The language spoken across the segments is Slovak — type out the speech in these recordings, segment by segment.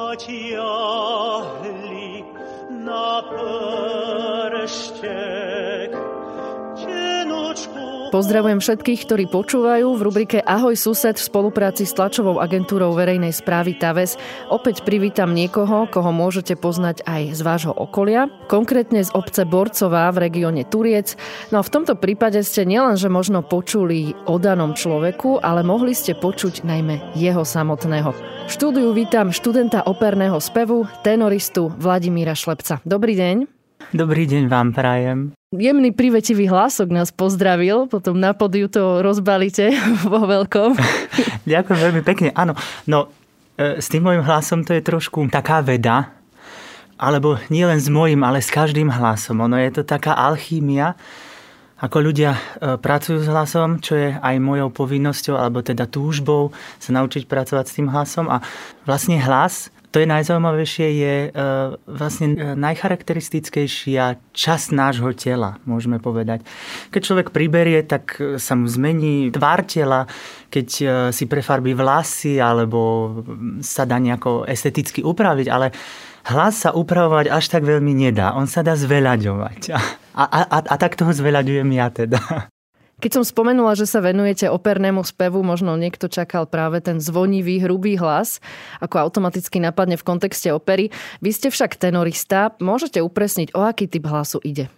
Pacia li napărăște. Pozdravujem všetkých, ktorí počúvajú. V rubrike Ahoj sused v spolupráci s tlačovou agentúrou verejnej správy TAVES opäť privítam niekoho, koho môžete poznať aj z vášho okolia, konkrétne z obce Borcová v regióne Turiec. No a v tomto prípade ste nielenže možno počuli o danom človeku, ale mohli ste počuť najmä jeho samotného. V štúdiu vítam študenta operného spevu, tenoristu Vladimíra Šlepca. Dobrý deň. Dobrý deň vám prajem. Jemný privetivý hlások nás pozdravil, potom na podiu to rozbalíte vo veľkom. Ďakujem veľmi pekne. Áno, no e, s tým môjim hlasom to je trošku taká veda, alebo nie len s môjim, ale s každým hlasom. Ono je to taká alchímia, ako ľudia e, pracujú s hlasom, čo je aj mojou povinnosťou, alebo teda túžbou sa naučiť pracovať s tým hlasom. A vlastne hlas to je najzaujímavejšie, je e, vlastne e, najcharakteristickejšia časť nášho tela, môžeme povedať. Keď človek priberie, tak e, sa mu zmení tvár tela, keď si prefarbí vlasy alebo sa dá nejako esteticky upraviť, ale hlas sa upravovať až tak veľmi nedá. On sa dá zveľaďovať. A, a, a, a tak toho zveľaďujem ja teda. Keď som spomenula, že sa venujete opernému spevu, možno niekto čakal práve ten zvonivý, hrubý hlas, ako automaticky napadne v kontexte opery. Vy ste však tenorista, môžete upresniť, o aký typ hlasu ide?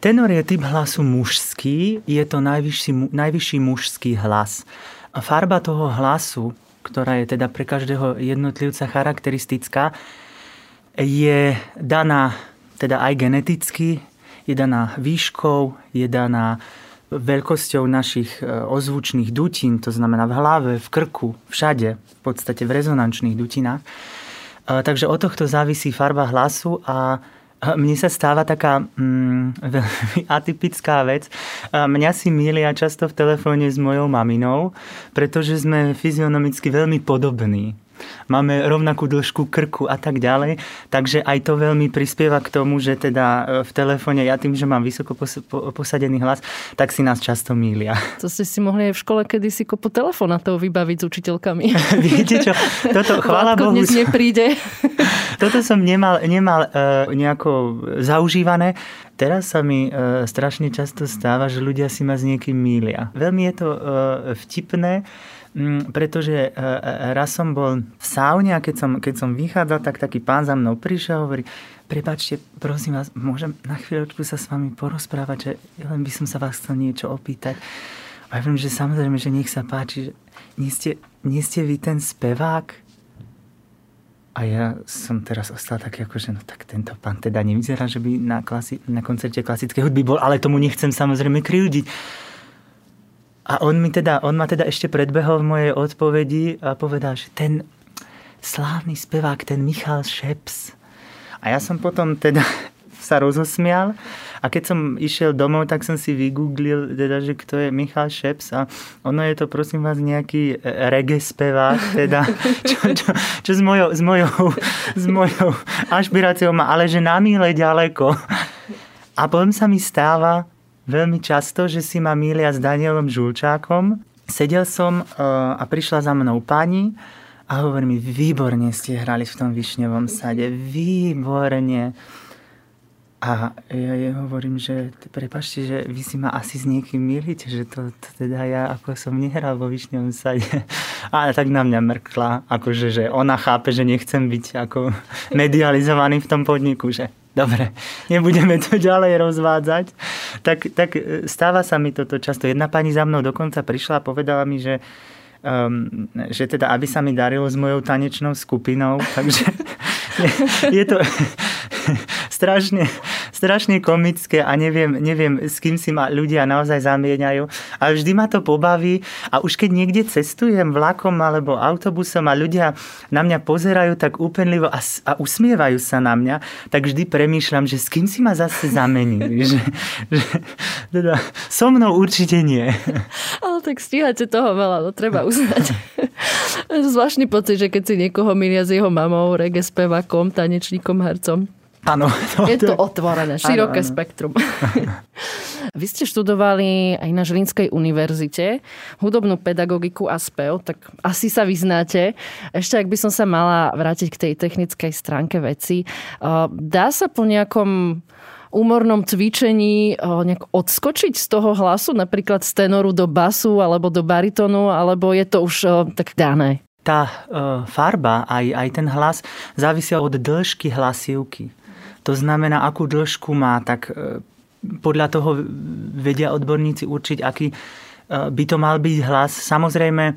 Tenor je typ hlasu mužský, je to najvyšší, najvyšší mužský hlas. Farba toho hlasu, ktorá je teda pre každého jednotlivca charakteristická, je daná teda aj geneticky, je daná výškou, je daná veľkosťou našich e, ozvučných dutín, to znamená v hlave, v krku, všade, v podstate v rezonančných dutinách. E, takže od tohto závisí farba hlasu a mne sa stáva taká mm, veľmi atypická vec. Mňa si milia často v telefóne s mojou maminou, pretože sme fyzionomicky veľmi podobní máme rovnakú dĺžku krku a tak ďalej. Takže aj to veľmi prispieva k tomu, že teda e, v telefóne ja tým, že mám vysoko posadený hlas, tak si nás často mília. To ste si mohli aj v škole kedysi kopu telefonátov vybaviť s učiteľkami. Viete čo, toto chvála Bohu... dnes nepríde. toto som nemal, nemal uh, nejako zaužívané. Teraz sa mi uh, strašne často stáva, že ľudia si ma s niekým mília. Veľmi je to uh, vtipné, pretože e, e, raz som bol v saune a keď som, keď som vychádzal, tak taký pán za mnou prišiel a hovorí, prepačte, prosím vás, môžem na chvíľočku sa s vami porozprávať, že len by som sa vás chcel niečo opýtať. A ja viem, že samozrejme, že nech sa páči, že nie ste, nie ste vy ten spevák? A ja som teraz ostal taký ako, že no tak tento pán teda nevyzerá, že by na, klasi- na koncerte klasickej hudby bol, ale tomu nechcem samozrejme kryúdiť. A on, mi teda, on ma teda ešte predbehol v mojej odpovedi a povedal, že ten slávny spevák, ten Michal Šeps. A ja som potom teda sa rozosmial a keď som išiel domov, tak som si vygooglil, teda, že kto je Michal Šeps a ono je to prosím vás nejaký e, reggae spevák, teda, čo, čo, čo s, mojou, s, mojou, s mojou ašpiráciou má, ale že na míle ďaleko. A potom sa mi stáva, veľmi často, že si ma mília s Danielom Žulčákom. Sedel som e, a prišla za mnou pani a hovorí mi, výborne ste hrali v tom višňovom sade, výborne. A ja jej hovorím, že prepašte, že vy si ma asi s niekým milíte, že to, to teda ja ako som nehral vo Višňovom sade. A tak na mňa mrkla, akože, že ona chápe, že nechcem byť ako medializovaný v tom podniku, že dobre, nebudeme to ďalej rozvádzať. Tak, tak e, stáva sa mi toto často. Jedna pani za mnou dokonca prišla a povedala mi, že um, že teda, aby sa mi darilo s mojou tanečnou skupinou, takže je, je to strašne, strašne komické a neviem, neviem, s kým si ma ľudia naozaj zamieňajú. Ale vždy ma to pobaví a už keď niekde cestujem vlakom alebo autobusom a ľudia na mňa pozerajú tak úpenlivo a, a usmievajú sa na mňa, tak vždy premýšľam, že s kým si ma zase zamenili. že, že, teda, so mnou určite nie. Ale tak stíhate toho veľa, to treba uznať. Zvláštny pocit, že keď si niekoho milia s jeho mamou, reggae spevakom, tanečníkom, hercom. Áno. To, je to otvorené, široké áno, áno. spektrum. Vy ste študovali aj na Žilinskej univerzite hudobnú pedagogiku a spev, tak asi sa vyznáte. Ešte ak by som sa mala vrátiť k tej technickej stránke veci. Dá sa po nejakom úmornom cvičení nejak odskočiť z toho hlasu, napríklad z tenoru do basu alebo do baritonu, alebo je to už tak dané? Tá e, farba, aj, aj ten hlas závisia od dĺžky hlasivky. To znamená, akú dĺžku má, tak e, podľa toho vedia odborníci určiť, aký e, by to mal byť hlas. Samozrejme, e,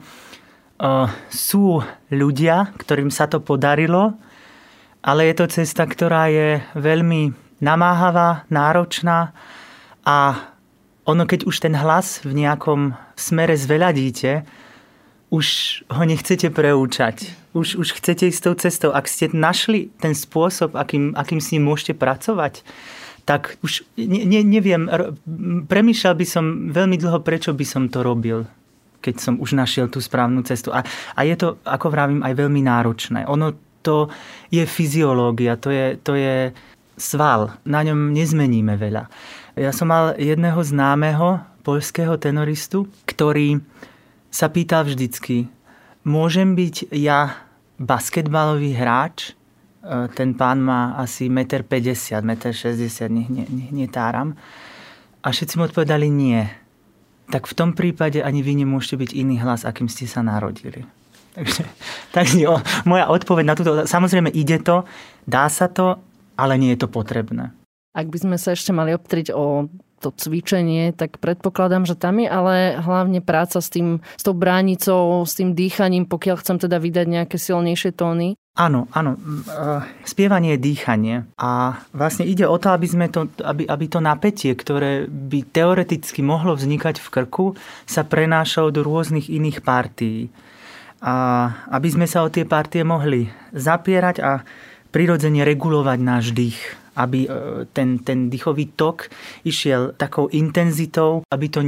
sú ľudia, ktorým sa to podarilo, ale je to cesta, ktorá je veľmi namáhavá, náročná a ono, keď už ten hlas v nejakom smere zveľadíte, už ho nechcete preúčať. Už, už chcete ísť tou cestou. Ak ste našli ten spôsob, akým, akým s ním môžete pracovať, tak už ne, ne, neviem, premýšľal by som veľmi dlho, prečo by som to robil keď som už našiel tú správnu cestu. A, a je to, ako vravím, aj veľmi náročné. Ono to je fyziológia, to je, to je sval. Na ňom nezmeníme veľa. Ja som mal jedného známeho poľského tenoristu, ktorý sa pýtal vždycky, môžem byť ja basketbalový hráč? E, ten pán má asi 1,50 m, 1,60 m, ne, ne, netáram. A všetci mu odpovedali nie. Tak v tom prípade ani vy nemôžete byť iný hlas, akým ste sa narodili. Takže, takže o, moja odpoveď na túto... Samozrejme, ide to, dá sa to, ale nie je to potrebné. Ak by sme sa ešte mali optriť o to cvičenie, tak predpokladám, že tam je ale hlavne práca s, tým, s tou bránicou, s tým dýchaním, pokiaľ chcem teda vydať nejaké silnejšie tóny. Áno, áno. Spievanie je dýchanie. A vlastne ide o to, aby, sme to, aby, aby to napätie, ktoré by teoreticky mohlo vznikať v krku, sa prenášalo do rôznych iných partií. A aby sme sa o tie partie mohli zapierať a prirodzene regulovať náš dých aby e, ten, ten dýchový tok išiel takou intenzitou, aby to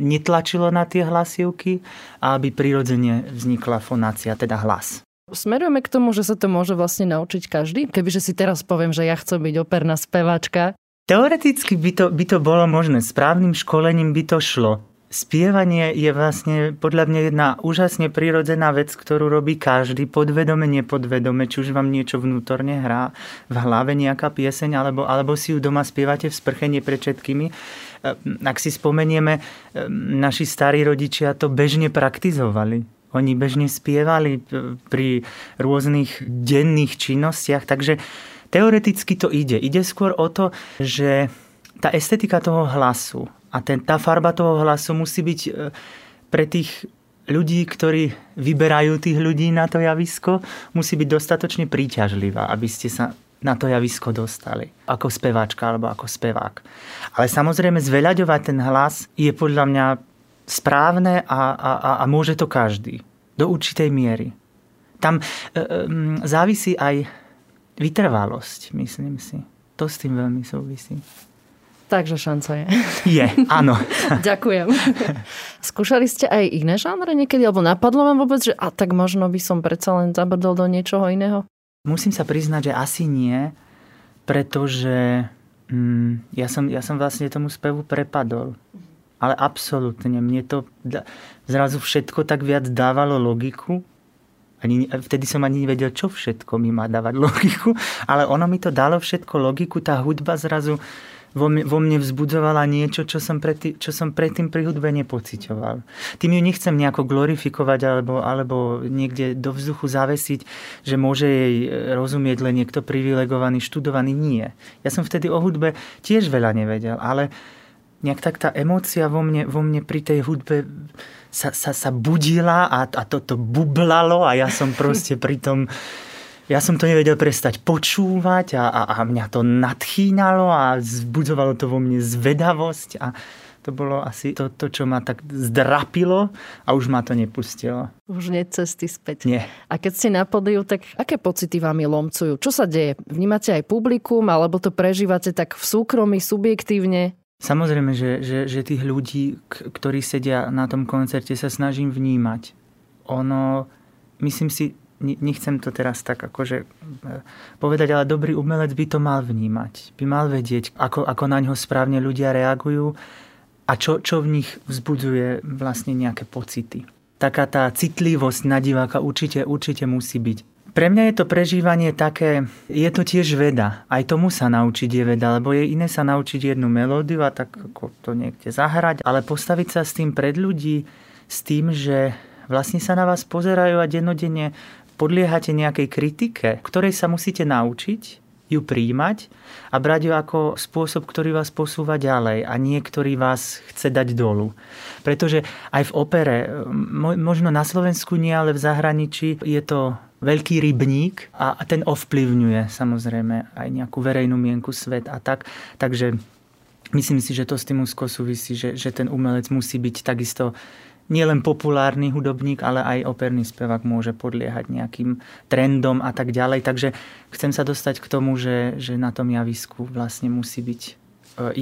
netlačilo na tie hlasivky a aby prirodzene vznikla fonácia, teda hlas. Smerujeme k tomu, že sa to môže vlastne naučiť každý? Kebyže si teraz poviem, že ja chcem byť operná speváčka. Teoreticky by to, by to bolo možné. Správnym školením by to šlo. Spievanie je vlastne podľa mňa jedna úžasne prirodzená vec, ktorú robí každý, podvedome, nepodvedome, či už vám niečo vnútorne hrá v hlave nejaká pieseň, alebo, alebo si ju doma spievate v sprchenie pred všetkými. Ehm, ak si spomenieme, ehm, naši starí rodičia to bežne praktizovali. Oni bežne spievali e, pri rôznych denných činnostiach, takže teoreticky to ide. Ide skôr o to, že tá estetika toho hlasu, a ten, tá farba toho hlasu musí byť e, pre tých ľudí, ktorí vyberajú tých ľudí na to javisko, musí byť dostatočne príťažlivá, aby ste sa na to javisko dostali. Ako speváčka alebo ako spevák. Ale samozrejme zveľaďovať ten hlas je podľa mňa správne a, a, a môže to každý. Do určitej miery. Tam e, e, závisí aj vytrvalosť, myslím si. To s tým veľmi súvisí. Takže šanca je. Je, áno. Ďakujem. Skúšali ste aj iné žánre niekedy? Alebo napadlo vám vôbec, že a tak možno by som predsa len zabrdol do niečoho iného? Musím sa priznať, že asi nie, pretože mm, ja, som, ja som vlastne tomu spevu prepadol. Ale absolútne. Mne to zrazu všetko tak viac dávalo logiku. Ani, vtedy som ani nevedel, čo všetko mi má dávať logiku, ale ono mi to dalo všetko logiku. Tá hudba zrazu vo mne, vo mne vzbudzovala niečo, čo som, predtým, čo som predtým pri hudbe nepocitoval. Tým ju nechcem nejako glorifikovať alebo, alebo niekde do vzduchu zavesiť, že môže jej rozumieť len niekto privilegovaný, študovaný. Nie. Ja som vtedy o hudbe tiež veľa nevedel, ale nejak tak tá emócia vo mne, vo mne pri tej hudbe sa, sa, sa budila a, a toto to bublalo a ja som proste pri tom ja som to nevedel prestať počúvať a, a, a mňa to nadchýnalo a zbudzovalo to vo mne zvedavosť a to bolo asi to, to, čo ma tak zdrapilo a už ma to nepustilo. Už nie cesty späť. Nie. A keď ste na podiu, tak aké pocity vám lomcujú? Čo sa deje? Vnímate aj publikum, alebo to prežívate tak v súkromí, subjektívne? Samozrejme, že, že, že tých ľudí, ktorí sedia na tom koncerte, sa snažím vnímať. Ono, myslím si, nechcem to teraz tak akože e, povedať, ale dobrý umelec by to mal vnímať. By mal vedieť, ako, ako na ňo správne ľudia reagujú a čo, čo v nich vzbudzuje vlastne nejaké pocity. Taká tá citlivosť na diváka určite, určite musí byť. Pre mňa je to prežívanie také, je to tiež veda. Aj tomu sa naučiť je veda, lebo je iné sa naučiť jednu melódiu a tak ako to niekde zahrať, ale postaviť sa s tým pred ľudí, s tým, že vlastne sa na vás pozerajú a dennodenne podliehate nejakej kritike, ktorej sa musíte naučiť ju príjmať a brať ju ako spôsob, ktorý vás posúva ďalej a nie, ktorý vás chce dať dolu. Pretože aj v opere, možno na Slovensku nie, ale v zahraničí je to veľký rybník a ten ovplyvňuje samozrejme aj nejakú verejnú mienku svet a tak. Takže myslím si, že to s tým úzko súvisí, že, že ten umelec musí byť takisto nielen populárny hudobník, ale aj operný spevák môže podliehať nejakým trendom a tak ďalej. Takže chcem sa dostať k tomu, že, že na tom javisku vlastne musí byť e,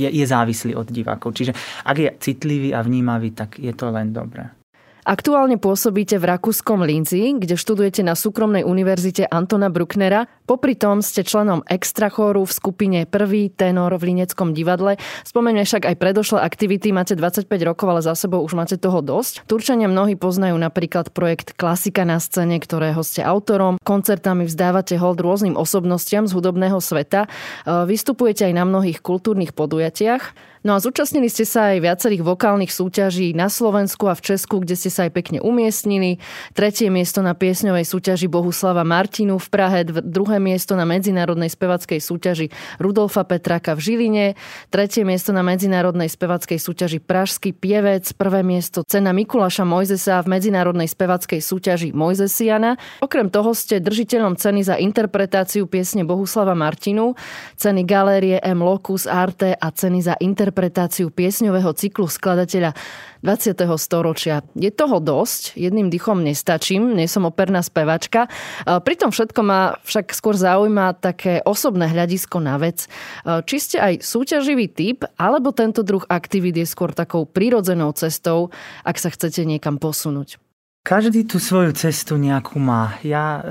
je, je závislý od divákov. Čiže ak je citlivý a vnímavý, tak je to len dobré. Aktuálne pôsobíte v rakúskom Linzi, kde študujete na súkromnej univerzite Antona Brucknera. Popri tom ste členom extrachóru v skupine Prvý tenor v Lineckom divadle. Spomeňme však aj predošlé aktivity. Máte 25 rokov, ale za sebou už máte toho dosť. Turčania mnohí poznajú napríklad projekt Klasika na scéne, ktorého ste autorom. Koncertami vzdávate hold rôznym osobnostiam z hudobného sveta. Vystupujete aj na mnohých kultúrnych podujatiach. No a zúčastnili ste sa aj viacerých vokálnych súťaží na Slovensku a v Česku, kde ste sa aj pekne umiestnili. Tretie miesto na piesňovej súťaži Bohuslava Martinu v Prahe, druhé miesto na medzinárodnej spevackej súťaži Rudolfa Petraka v Žiline, tretie miesto na medzinárodnej spevackej súťaži Pražský pievec, prvé miesto cena Mikuláša Mojzesa v medzinárodnej spevackej súťaži Mojzesiana. Okrem toho ste držiteľom ceny za interpretáciu piesne Bohuslava Martinu, ceny galérie M. Locus Arte a ceny za interpretáciu interpretáciu piesňového cyklu skladateľa 20. storočia. Je toho dosť, jedným dychom nestačím, nie som operná spevačka. Pri tom všetko ma však skôr zaujíma také osobné hľadisko na vec. Či ste aj súťaživý typ, alebo tento druh aktivít je skôr takou prirodzenou cestou, ak sa chcete niekam posunúť? Každý tú svoju cestu nejakú má. Ja e,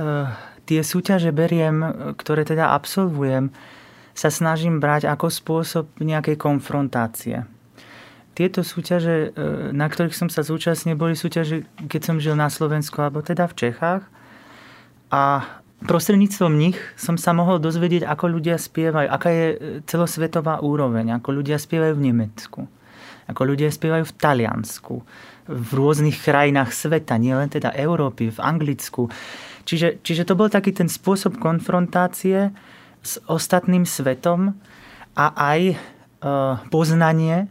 tie súťaže beriem, ktoré teda absolvujem, sa snažím brať ako spôsob nejakej konfrontácie. Tieto súťaže, e, na ktorých som sa zúčastnil, boli súťaže, keď som žil na Slovensku, alebo teda v Čechách. A prostredníctvom nich som sa mohol dozvedieť, ako ľudia spievajú, aká je e, celosvetová úroveň, ako ľudia spievajú v Nemecku, ako ľudia spievajú v Taliansku, v rôznych krajinách sveta, nielen teda Európy, v Anglicku. Čiže, čiže to bol taký ten spôsob konfrontácie, s ostatným svetom a aj e, poznanie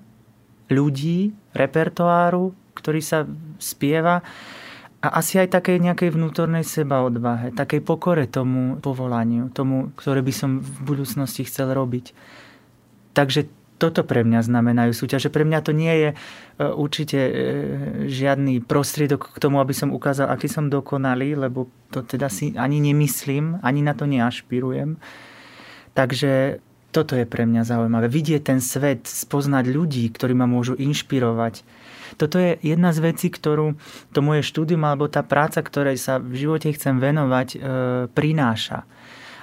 ľudí, repertoáru, ktorý sa spieva a asi aj takej nejakej vnútornej seba odvahe, takej pokore tomu povolaniu, tomu, ktoré by som v budúcnosti chcel robiť. Takže toto pre mňa znamenajú súťaže. Pre mňa to nie je e, určite e, žiadny prostriedok k tomu, aby som ukázal, aký som dokonalý, lebo to teda si ani nemyslím, ani na to neašpirujem. Takže toto je pre mňa zaujímavé. Vidieť ten svet, spoznať ľudí, ktorí ma môžu inšpirovať. Toto je jedna z vecí, ktorú to moje štúdium alebo tá práca, ktorej sa v živote chcem venovať, e, prináša.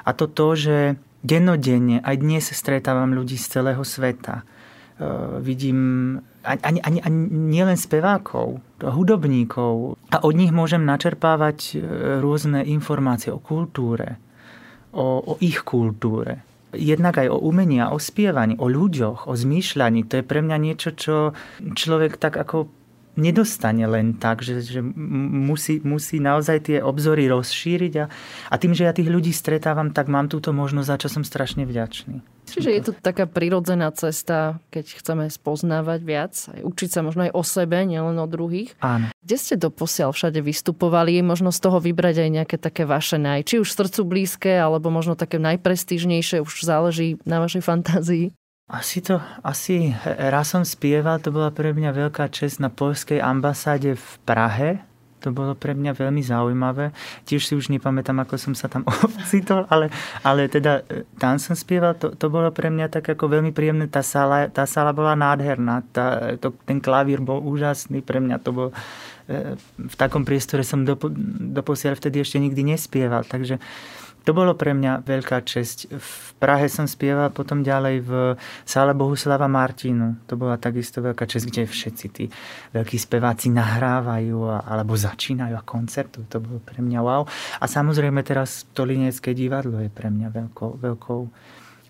A to to, že dennodenne, aj dnes stretávam ľudí z celého sveta. E, vidím ani, ani, ani nielen spevákov, hudobníkov. A od nich môžem načerpávať e, rôzne informácie o kultúre, o, o ich kultúre jednak aj o umení a o spievaní, o ľuďoch, o zmýšľaní. To je pre mňa niečo, čo človek tak ako nedostane len tak, že, že musí, musí naozaj tie obzory rozšíriť a, a tým, že ja tých ľudí stretávam, tak mám túto možnosť, za čo som strašne vďačný. Čiže je to taká prirodzená cesta, keď chceme spoznávať viac, aj učiť sa možno aj o sebe, nielen o druhých. Áno. Kde ste doposiaľ všade vystupovali? Možno z toho vybrať aj nejaké také vaše naj, či už srdcu blízke, alebo možno také najprestížnejšie, už záleží na vašej fantázii. Asi to, asi raz som spieval, to bola pre mňa veľká čest na polskej ambasáde v Prahe. To bolo pre mňa veľmi zaujímavé. Tiež si už nepamätám, ako som sa tam ocitol, ale, ale teda e, tam som spieval, to, to bolo pre mňa tak ako veľmi príjemné. Tá sála, tá sála bola nádherná, tá, to, ten klavír bol úžasný, pre mňa to bol v takom priestore som doposiaľ vtedy ešte nikdy nespieval. Takže to bolo pre mňa veľká česť. V Prahe som spieval potom ďalej v sále Bohuslava Martinu. To bola takisto veľká česť, kde všetci tí veľkí speváci nahrávajú alebo začínajú a koncertu. To bolo pre mňa wow. A samozrejme teraz to Linecké divadlo je pre mňa veľkou, veľkou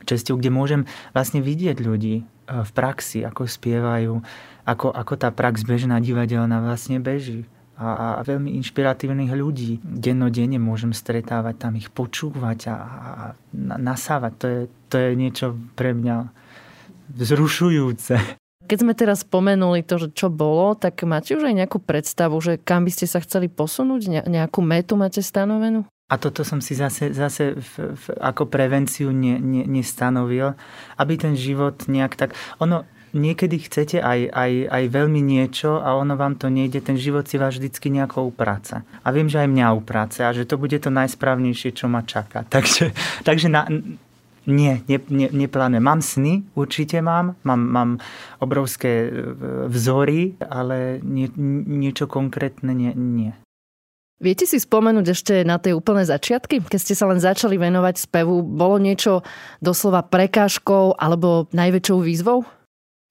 česťou, kde môžem vlastne vidieť ľudí e, v praxi, ako spievajú, ako, ako tá prax bežná divadelná vlastne beží a, a veľmi inšpiratívnych ľudí. Dennodenne môžem stretávať tam, ich počúvať a, a nasávať. To je, to je niečo pre mňa vzrušujúce. Keď sme teraz spomenuli to, že čo bolo, tak máte už aj nejakú predstavu, že kam by ste sa chceli posunúť? Nejakú metu máte stanovenú? A toto som si zase, zase v, v, ako prevenciu ne, ne, nestanovil, aby ten život nejak tak... Ono, niekedy chcete aj, aj, aj veľmi niečo a ono vám to nejde, ten život si vás vždycky nejako upráca. A viem, že aj mňa upráce a že to bude to najsprávnejšie, čo ma čaká. Takže, takže na, nie, ne, ne, neplánujem. Mám sny, určite mám, mám, mám obrovské e, vzory, ale nie, niečo konkrétne nie, nie. Viete si spomenúť ešte na tie úplné začiatky? Keď ste sa len začali venovať spevu, bolo niečo doslova prekážkou alebo najväčšou výzvou?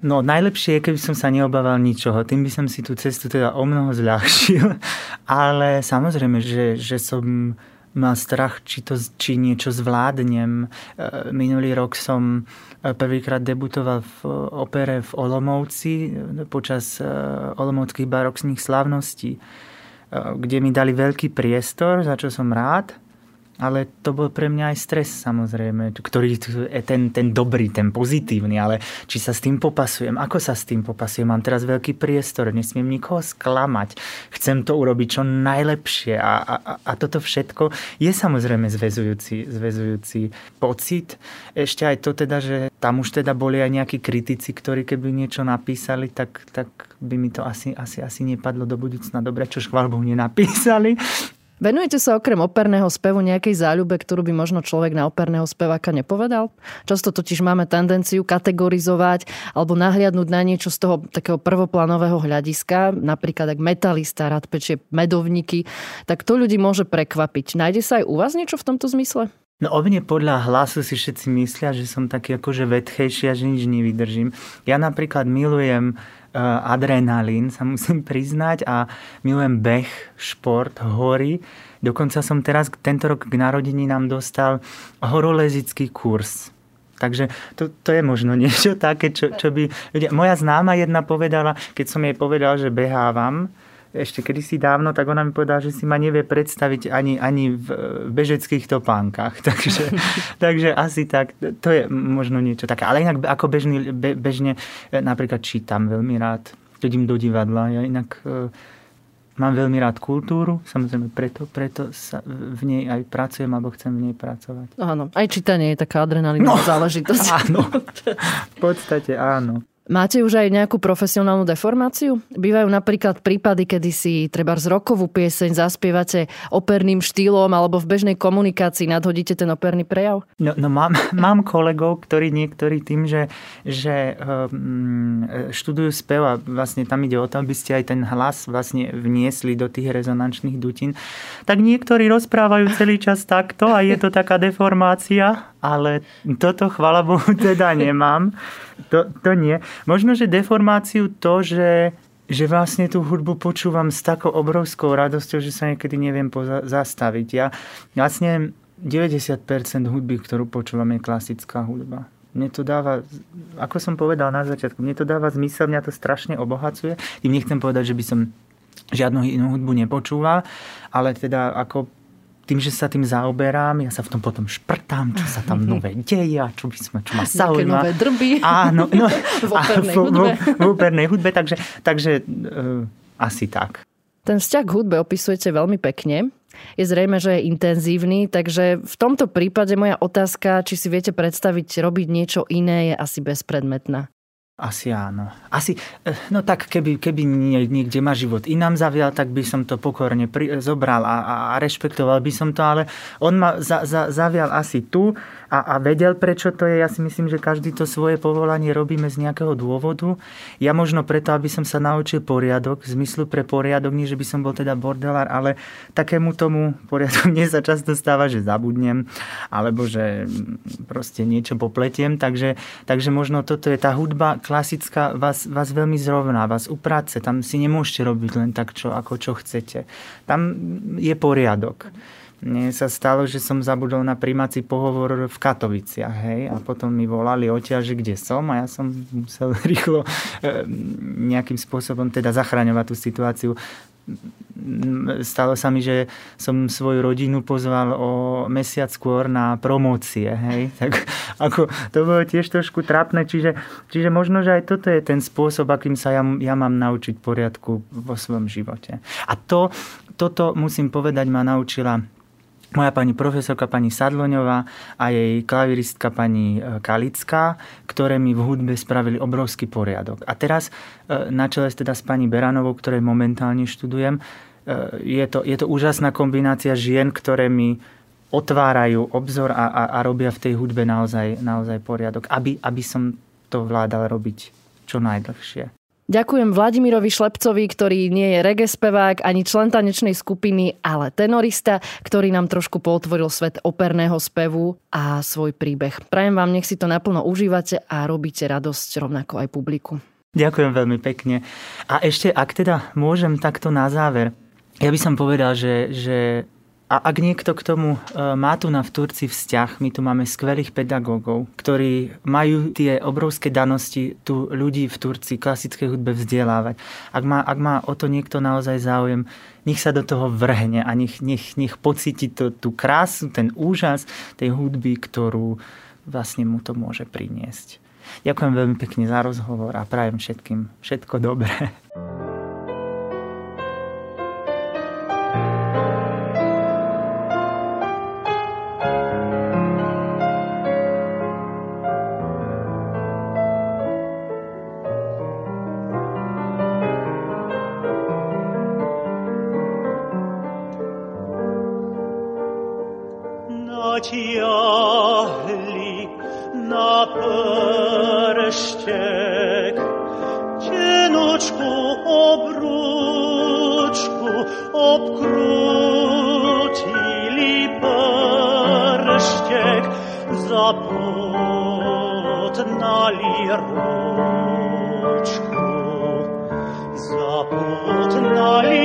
No najlepšie je, keby som sa neobával ničoho. Tým by som si tú cestu teda o mnoho zľahšil. Ale samozrejme, že, že som mal strach, či, to, či niečo zvládnem. E, minulý rok som e, prvýkrát debutoval v opere v Olomovci e, počas Olomovských baroxných slávností, kde mi dali veľký priestor, za čo som rád ale to bol pre mňa aj stres samozrejme, ktorý ten, ten dobrý, ten pozitívny, ale či sa s tým popasujem, ako sa s tým popasujem, mám teraz veľký priestor, nesmiem nikoho sklamať, chcem to urobiť čo najlepšie a, a, a toto všetko je samozrejme zväzujúci, zväzujúci pocit. Ešte aj to teda, že tam už teda boli aj nejakí kritici, ktorí keby niečo napísali, tak, tak by mi to asi, asi, asi nepadlo do budúcna dobre, čo chváľbou nenapísali. Venujete sa okrem operného spevu nejakej záľube, ktorú by možno človek na operného speváka nepovedal? Často totiž máme tendenciu kategorizovať alebo nahliadnúť na niečo z toho takého prvoplánového hľadiska, napríklad ak metalista rád pečie medovníky, tak to ľudí môže prekvapiť. Nájde sa aj u vás niečo v tomto zmysle? No o mne podľa hlasu si všetci myslia, že som taký akože vedchejší a že nič nevydržím. Ja napríklad milujem adrenalín, sa musím priznať a milujem beh, šport, hory. Dokonca som teraz tento rok k narodení nám dostal horolezický kurz. Takže to, to je možno niečo také, čo, čo by ľudia... Moja známa jedna povedala, keď som jej povedal, že behávam, ešte kedysi dávno, tak ona mi povedala, že si ma nevie predstaviť ani, ani v bežeckých topánkach. Takže, takže asi tak, to je možno niečo také. Ale inak ako bežný, be, bežne e, napríklad čítam veľmi rád, chodím do divadla, ja inak e, mám veľmi rád kultúru, samozrejme preto, preto sa v nej aj pracujem, alebo chcem v nej pracovať. Áno, aj čítanie je taká adrenalinová no, záležitosť. Áno, v podstate áno. Máte už aj nejakú profesionálnu deformáciu? Bývajú napríklad prípady, kedy si treba z rokovú pieseň zaspievate operným štýlom alebo v bežnej komunikácii nadhodíte ten operný prejav? No, no mám, mám kolegov, ktorí niektorí tým, že, že um, študujú spev a vlastne tam ide o to, aby ste aj ten hlas vlastne vniesli do tých rezonančných dutín, tak niektorí rozprávajú celý čas takto a je to taká deformácia, ale toto, chvala Bohu, teda nemám. To, to nie. Možno, že deformáciu to, že, že vlastne tú hudbu počúvam s takou obrovskou radosťou, že sa niekedy neviem poza- zastaviť. Ja vlastne 90% hudby, ktorú počúvam, je klasická hudba. Mne to dáva, ako som povedal na začiatku, mne to dáva zmysel, mňa to strašne obohacuje. Tým nechcem povedať, že by som žiadnu inú hudbu nepočúval, ale teda ako tým, že sa tým zaoberám, ja sa v tom potom šprtám, čo sa tam nové deje a čo by sme, čo ma zaujíma. nové drby Áno, no, v opernej hudbe. V, v opernej hudbe, takže, takže uh, asi tak. Ten vzťah k hudbe opisujete veľmi pekne. Je zrejme, že je intenzívny, takže v tomto prípade moja otázka, či si viete predstaviť robiť niečo iné, je asi bezpredmetná. Asi áno. Asi, eh, no tak keby, keby niekde ma život inám zavial, tak by som to pokorne pri, zobral a, a rešpektoval by som to, ale on ma za, za, zavial asi tu a, a vedel, prečo to je. Ja si myslím, že každý to svoje povolanie robíme z nejakého dôvodu. Ja možno preto, aby som sa naučil poriadok, v zmyslu pre poriadok, nie že by som bol teda bordelár, ale takému tomu poriadku mne sa často stáva, že zabudnem, alebo že proste niečo popletiem, takže, takže možno toto je tá hudba, klasická vás, vás veľmi zrovná, vás uprace. Tam si nemôžete robiť len tak, čo, ako čo chcete. Tam je poriadok. Mne sa stalo, že som zabudol na primáci pohovor v Katoviciach, hej, a potom mi volali odtiaľ, že kde som a ja som musel rýchlo e, nejakým spôsobom teda zachraňovať tú situáciu stalo sa mi, že som svoju rodinu pozval o mesiac skôr na promócie. Hej? Tak ako, to bolo tiež trošku trápne, čiže, čiže možno, že aj toto je ten spôsob, akým sa ja, ja mám naučiť poriadku vo svojom živote. A to, toto musím povedať, ma naučila moja pani profesorka pani Sadloňová a jej klaviristka pani e, Kalická, ktoré mi v hudbe spravili obrovský poriadok. A teraz e, na čele teda s pani Beranovou, ktorej momentálne študujem, e, je to, je to úžasná kombinácia žien, ktoré mi otvárajú obzor a, a, a robia v tej hudbe naozaj, naozaj poriadok, aby, aby som to vládal robiť čo najdlhšie. Ďakujem Vladimirovi Šlepcovi, ktorý nie je reggae spevák ani člen tanečnej skupiny, ale tenorista, ktorý nám trošku potvoril svet operného spevu a svoj príbeh. Prajem vám, nech si to naplno užívate a robíte radosť rovnako aj publiku. Ďakujem veľmi pekne. A ešte, ak teda môžem takto na záver, ja by som povedal, že, že a ak niekto k tomu e, má tu na v Turci vzťah, my tu máme skvelých pedagógov, ktorí majú tie obrovské danosti tu ľudí v Turci klasickej hudbe vzdelávať. Ak má, ak má o to niekto naozaj záujem, nech sa do toho vrhne a nech, nech, nech pocíti to, tú krásu, ten úžas tej hudby, ktorú vlastne mu to môže priniesť. Ďakujem veľmi pekne za rozhovor a prajem všetkým všetko dobré. na pierściek, cienoczku obruczku obkrócili pierściek, zapotnali ruczku, zapotnali